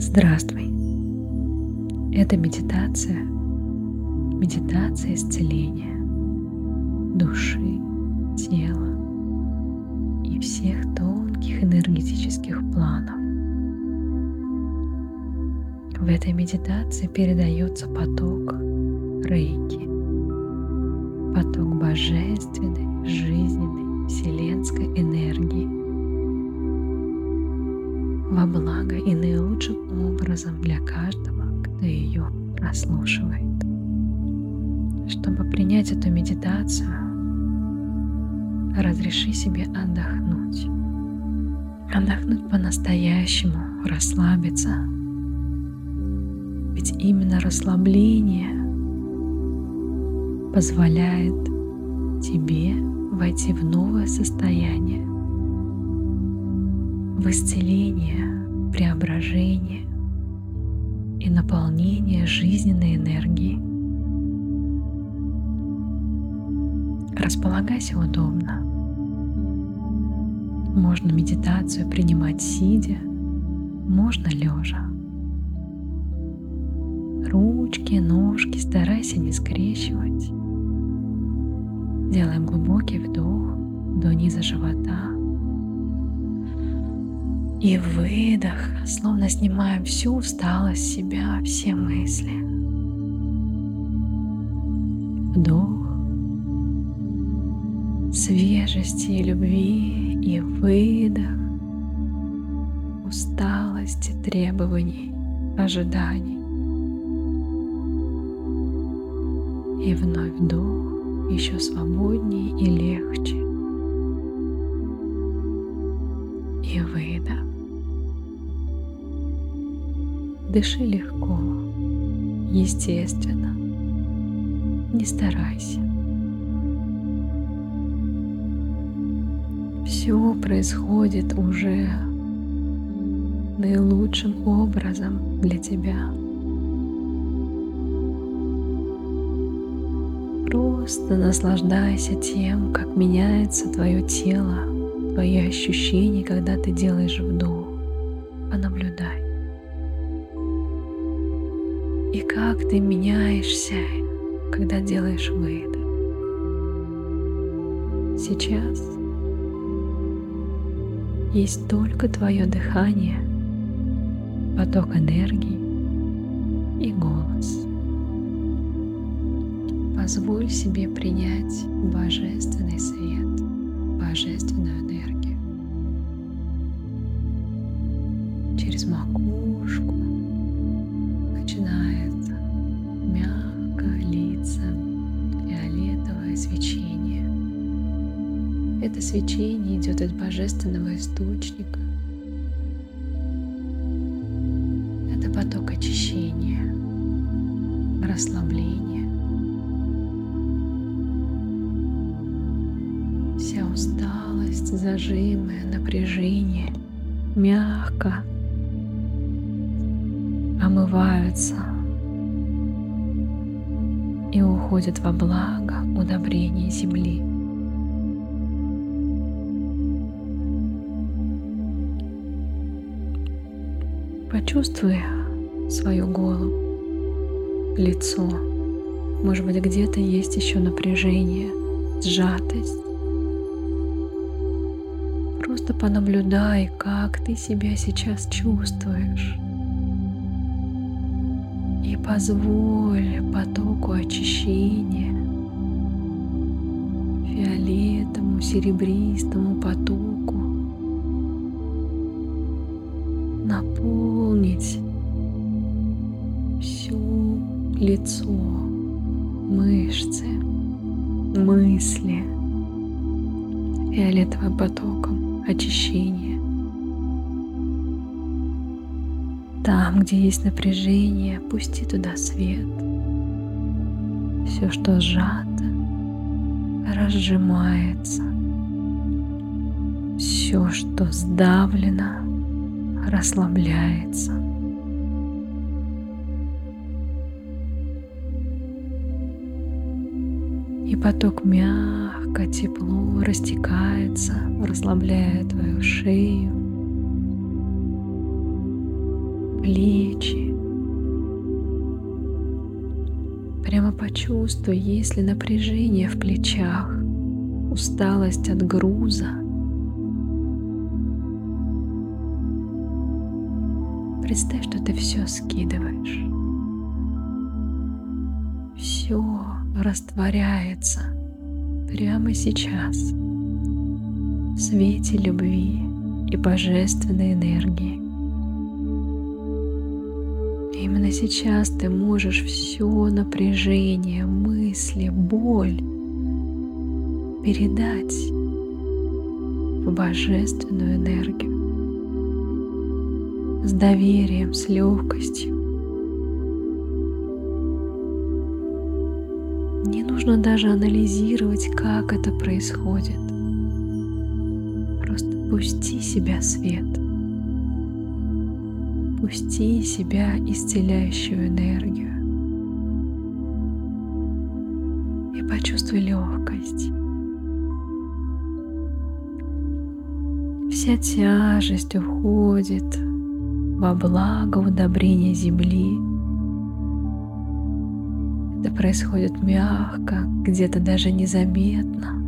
Здравствуй. Это медитация, медитация исцеления души, тела и всех тонких энергетических планов. В этой медитации передается поток рейки, поток божественной, жизненной, вселенской энергии во благо и наилучшим образом для каждого, кто ее прослушивает. Чтобы принять эту медитацию, разреши себе отдохнуть. Отдохнуть по-настоящему, расслабиться. Ведь именно расслабление позволяет тебе войти в новое состояние, в исцеление, преображение и наполнение жизненной энергией. Располагайся удобно. Можно медитацию принимать сидя, можно лежа. Ручки, ножки старайся не скрещивать. Делаем глубокий вдох до низа живота. И выдох, словно снимаем всю усталость себя, все мысли. Вдох свежести и любви и выдох усталости, требований, ожиданий. И вновь вдох еще свободнее и легче. И выдох. Дыши легко, естественно. Не старайся. все происходит уже наилучшим образом для тебя. Просто наслаждайся тем, как меняется твое тело, твои ощущения, когда ты делаешь вдох. Понаблюдай. Как ты меняешься, когда делаешь выдох. Сейчас есть только твое дыхание, поток энергии и голос. Позволь себе принять божественный свет, это свечение идет от божественного источника. Это поток очищения, расслабления. Вся усталость, зажимы, напряжение мягко омываются и уходят во благо удобрения земли. Почувствуй свою голову, лицо. Может быть, где-то есть еще напряжение, сжатость. Просто понаблюдай, как ты себя сейчас чувствуешь. И позволь потоку очищения, фиолетовому, серебристому потоку лицо, мышцы, мысли фиолетовым потоком очищения. Там, где есть напряжение, пусти туда свет. Все, что сжато, разжимается. Все, что сдавлено, расслабляется. Поток мягко, тепло растекается, расслабляя твою шею, плечи. Прямо почувствуй, есть ли напряжение в плечах, усталость от груза. Представь, что ты все скидываешь. Все растворяется прямо сейчас в свете любви и божественной энергии. Именно сейчас ты можешь все напряжение, мысли, боль передать в божественную энергию с доверием, с легкостью. Не нужно даже анализировать, как это происходит. Просто пусти себя свет. Пусти себя исцеляющую энергию. И почувствуй легкость. Вся тяжесть уходит во благо удобрения земли. Это происходит мягко, где-то даже незаметно.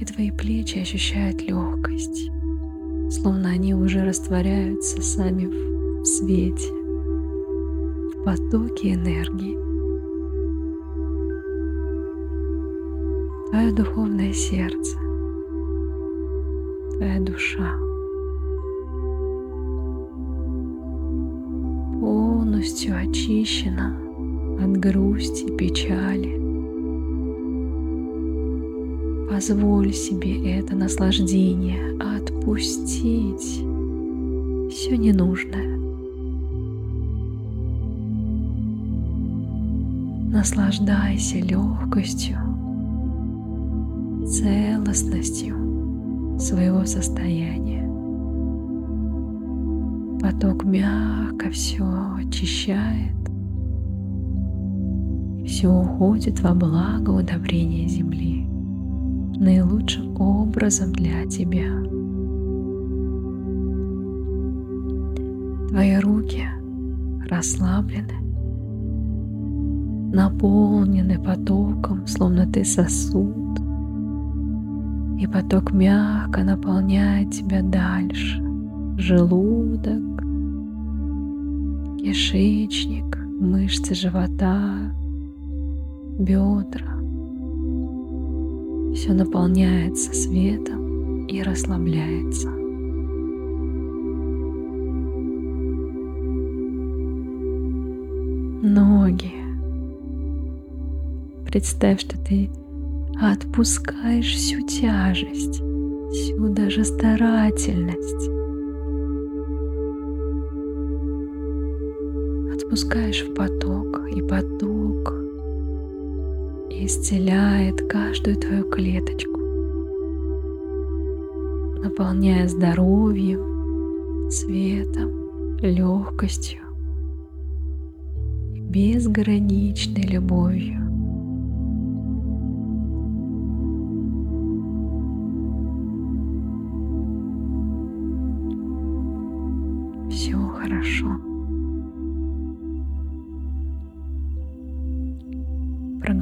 И твои плечи ощущают легкость, словно они уже растворяются сами в свете, в потоке энергии. Твое духовное сердце, твоя душа — полностью очищена от грусти, печали. Позволь себе это наслаждение отпустить все ненужное. Наслаждайся легкостью, целостностью своего состояния. Поток мягко все очищает. Все уходит во благо удобрения земли наилучшим образом для тебя. Твои руки расслаблены, наполнены потоком, словно ты сосуд, и поток мягко наполняет тебя дальше. Желудок, кишечник, мышцы живота, бедра. Все наполняется светом и расслабляется. Ноги. Представь, что ты отпускаешь всю тяжесть, всю даже старательность отпускаешь в поток, и поток исцеляет каждую твою клеточку, наполняя здоровьем, светом, легкостью безграничной любовью.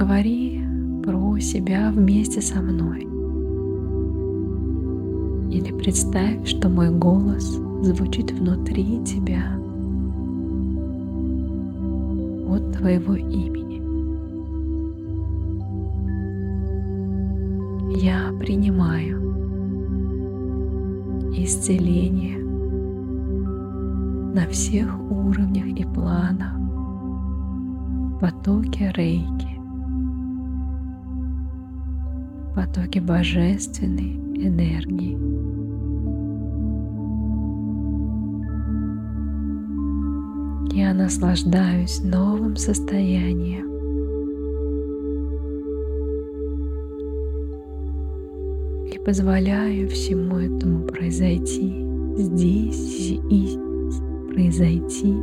Проговори про себя вместе со мной. Или представь, что мой голос звучит внутри тебя от твоего имени. Я принимаю исцеление на всех уровнях и планах потоке рейки. Потоке божественной энергии. Я наслаждаюсь новым состоянием. И позволяю всему этому произойти здесь и произойти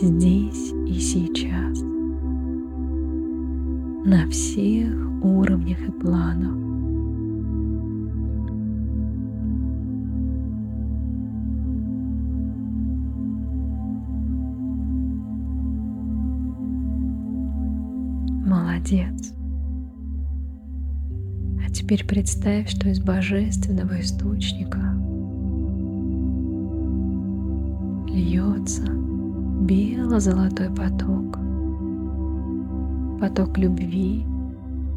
здесь и сейчас на всех уровнях теперь представь, что из божественного источника льется бело-золотой поток, поток любви,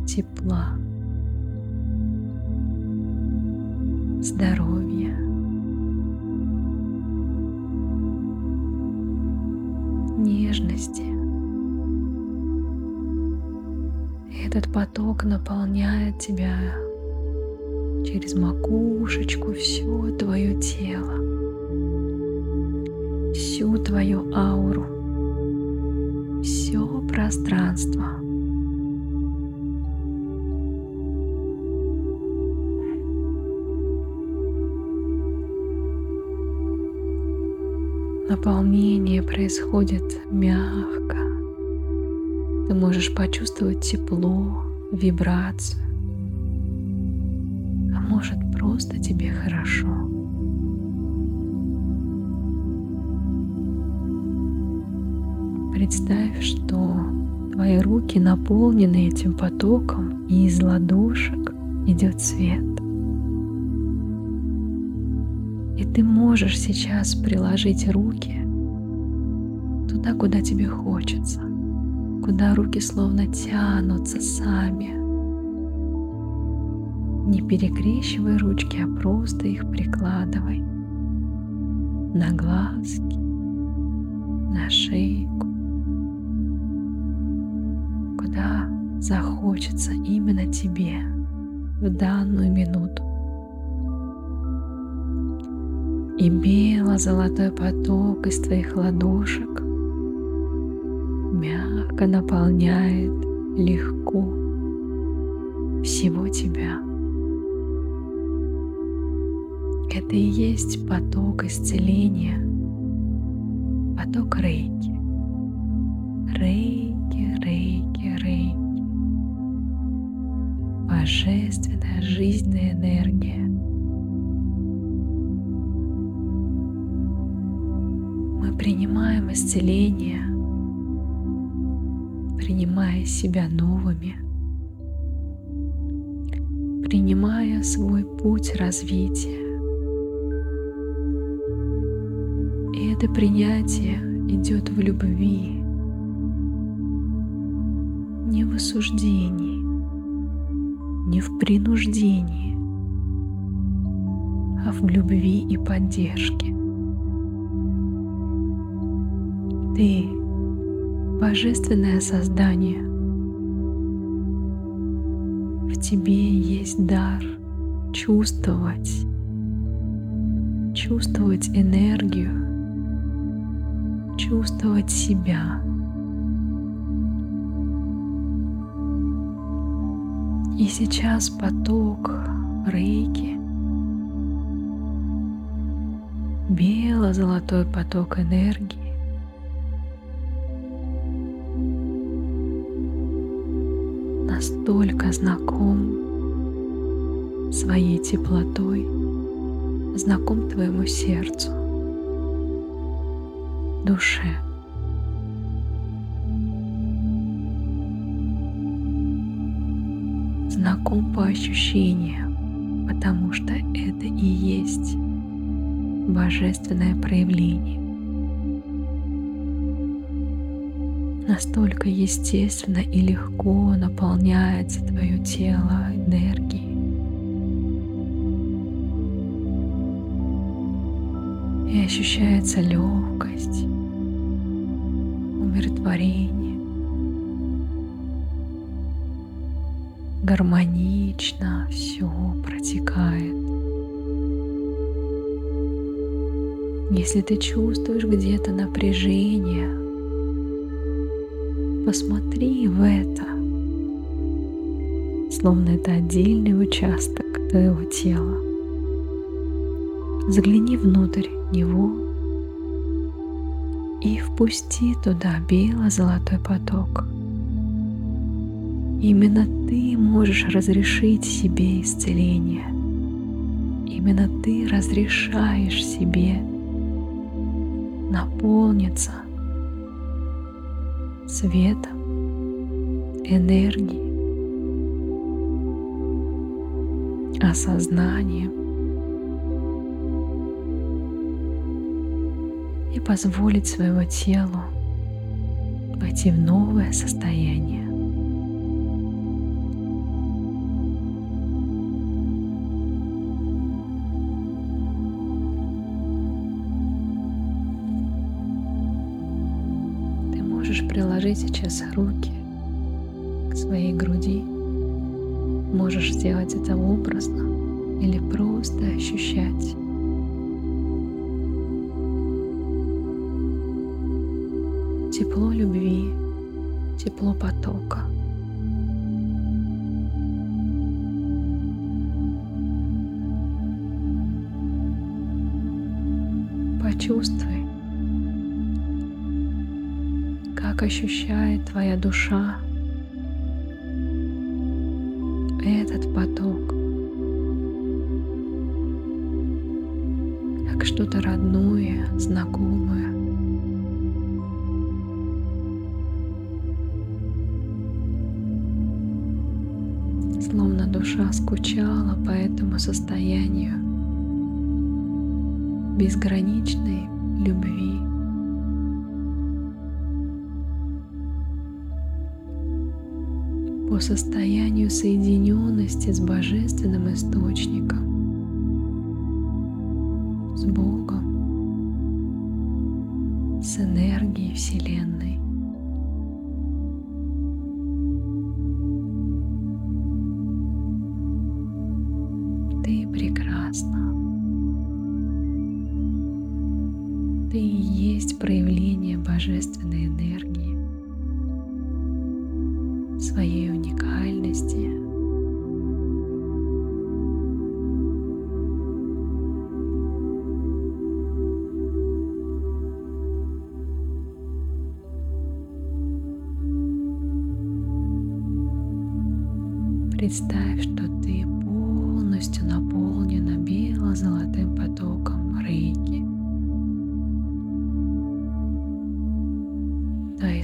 тепла, здоровья. нежности. Этот поток наполняет тебя через макушечку все твое тело, всю твою ауру, все пространство. Наполнение происходит мягко. Ты можешь почувствовать тепло, вибрацию. А может просто тебе хорошо. Представь, что твои руки наполнены этим потоком, и из ладошек идет свет. И ты можешь сейчас приложить руки туда, куда тебе хочется, куда руки словно тянутся сами. Не перекрещивай ручки, а просто их прикладывай на глазки, на шейку, куда захочется именно тебе в данную минуту. И бело-золотой поток из твоих ладошек мягко наполняет легко всего тебя. Это и есть поток исцеления, поток рейки. Рейки, рейки, рейки. Божественная жизненная энергия принимаем исцеление, принимая себя новыми, принимая свой путь развития. И это принятие идет в любви, не в осуждении, не в принуждении, а в любви и поддержке. Ты божественное создание. В тебе есть дар чувствовать, чувствовать энергию, чувствовать себя. И сейчас поток рейки, бело-золотой поток энергии настолько знаком своей теплотой, знаком твоему сердцу, душе. Знаком по ощущениям, потому что это и есть божественное проявление. Настолько естественно и легко наполняется твое тело энергией. И ощущается легкость, умиротворение, гармонично все протекает. Если ты чувствуешь где-то напряжение, Посмотри в это, словно это отдельный участок твоего тела. Загляни внутрь него и впусти туда бело-золотой поток. Именно ты можешь разрешить себе исцеление. Именно ты разрешаешь себе наполниться светом, энергии, осознанием и позволить своему телу войти в новое состояние. Сейчас руки к своей груди. Можешь сделать это образно или просто ощущать. тепло любви, тепло потока. Почувствуй, как ощущает твоя душа этот поток, как что-то родное, знакомое. словно душа скучала по этому состоянию безграничной любви. По состоянию соединенности с Божественным Источником, с Богом, с энергией Вселенной.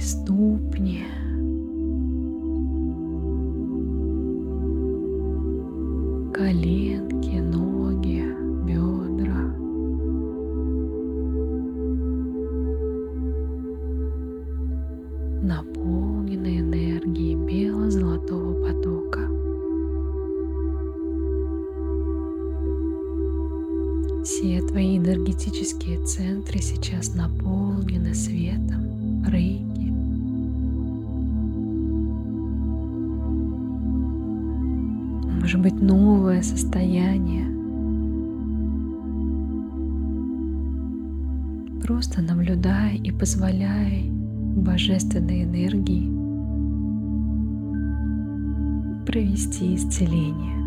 Ступни. Коленки, позволяй божественной энергии провести исцеление.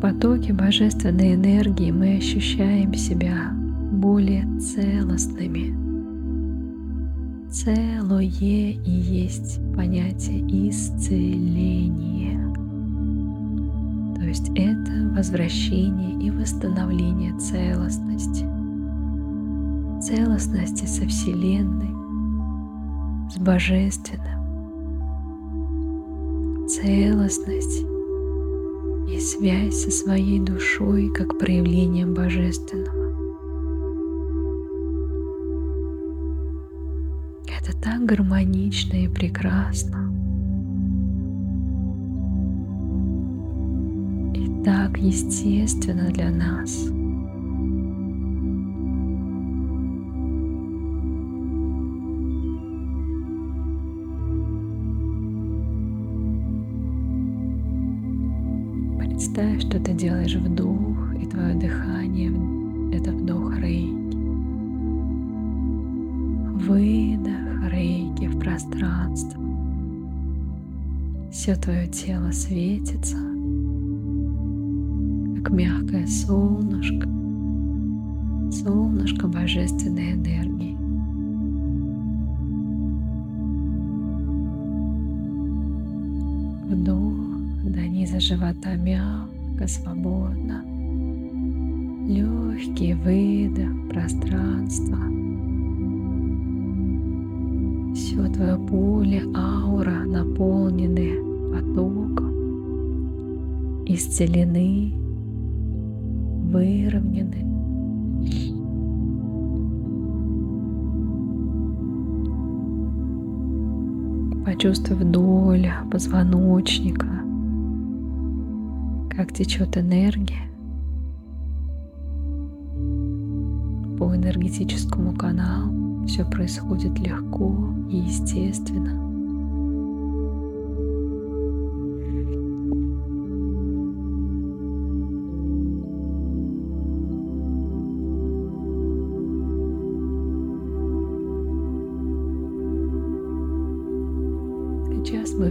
потоке божественной энергии мы ощущаем себя более целостными. Целое и есть понятие исцеления. То есть это возвращение и восстановление целостности. Целостности со Вселенной, с Божественным. Целостность и связь со своей душой как проявлением божественного. Так гармонично и прекрасно. И так естественно для нас. Представь, что ты делаешь вдох, и Все твое тело светится, как мягкое солнышко, солнышко божественной энергии. Вдох, Поясница живота мягко, свободно. Легкий выдох, пространство. Все твое поле, аура наполнены потоком, исцелены, выровнены. Почувствуй вдоль позвоночника, как течет энергия по энергетическому каналу. Все происходит легко и естественно.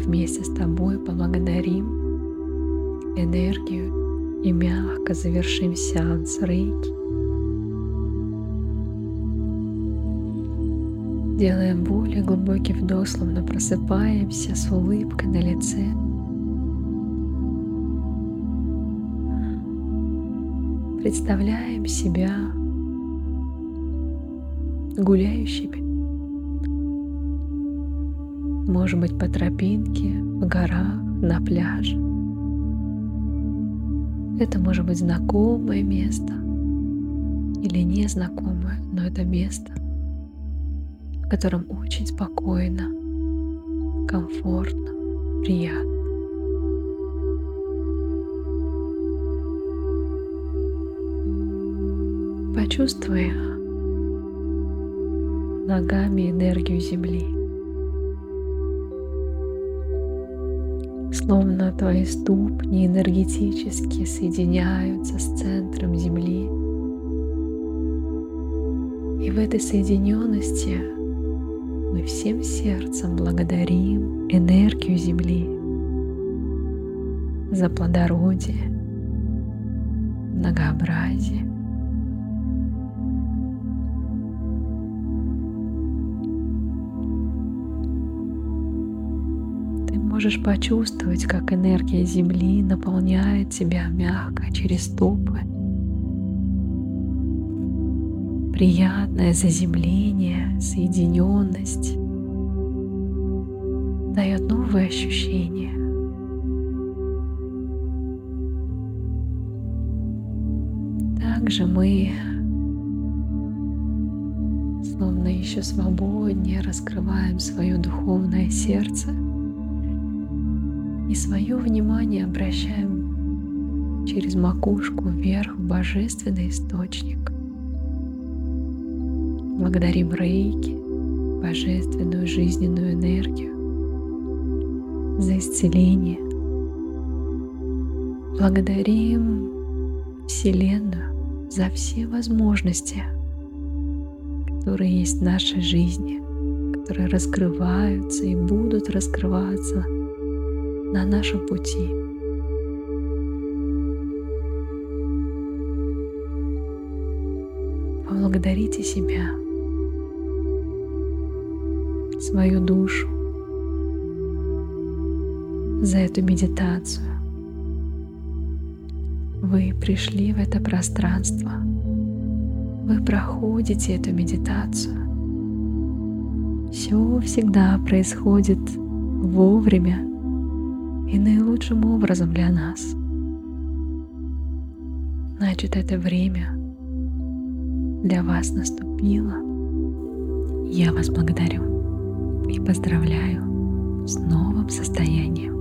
Вместе с тобой поблагодарим энергию и мягко завершим сеанс рейки. Делаем более глубокий вдох, словно просыпаемся с улыбкой на лице. Представляем себя гуляющими. Может быть, по тропинке, в горах, на пляже. Это может быть знакомое место или незнакомое, но это место, в котором очень спокойно, комфортно, приятно. Почувствуй ногами энергию Земли. Словно твои ступни энергетически соединяются с центром Земли. И в этой соединенности мы всем сердцем благодарим энергию Земли за плодородие, многообразие, можешь почувствовать, как энергия Земли наполняет тебя мягко через стопы. Приятное заземление, соединенность дает новые ощущения. Также мы словно еще свободнее раскрываем свое духовное сердце – и свое внимание обращаем через макушку вверх в божественный источник. Благодарим Рейки, божественную жизненную энергию за исцеление. Благодарим Вселенную за все возможности, которые есть в нашей жизни, которые раскрываются и будут раскрываться – на нашем пути. Поблагодарите себя, свою душу за эту медитацию. Вы пришли в это пространство. Вы проходите эту медитацию. Все всегда происходит вовремя и наилучшим образом для нас. Значит, это время для вас наступило. Я вас благодарю и поздравляю с новым состоянием.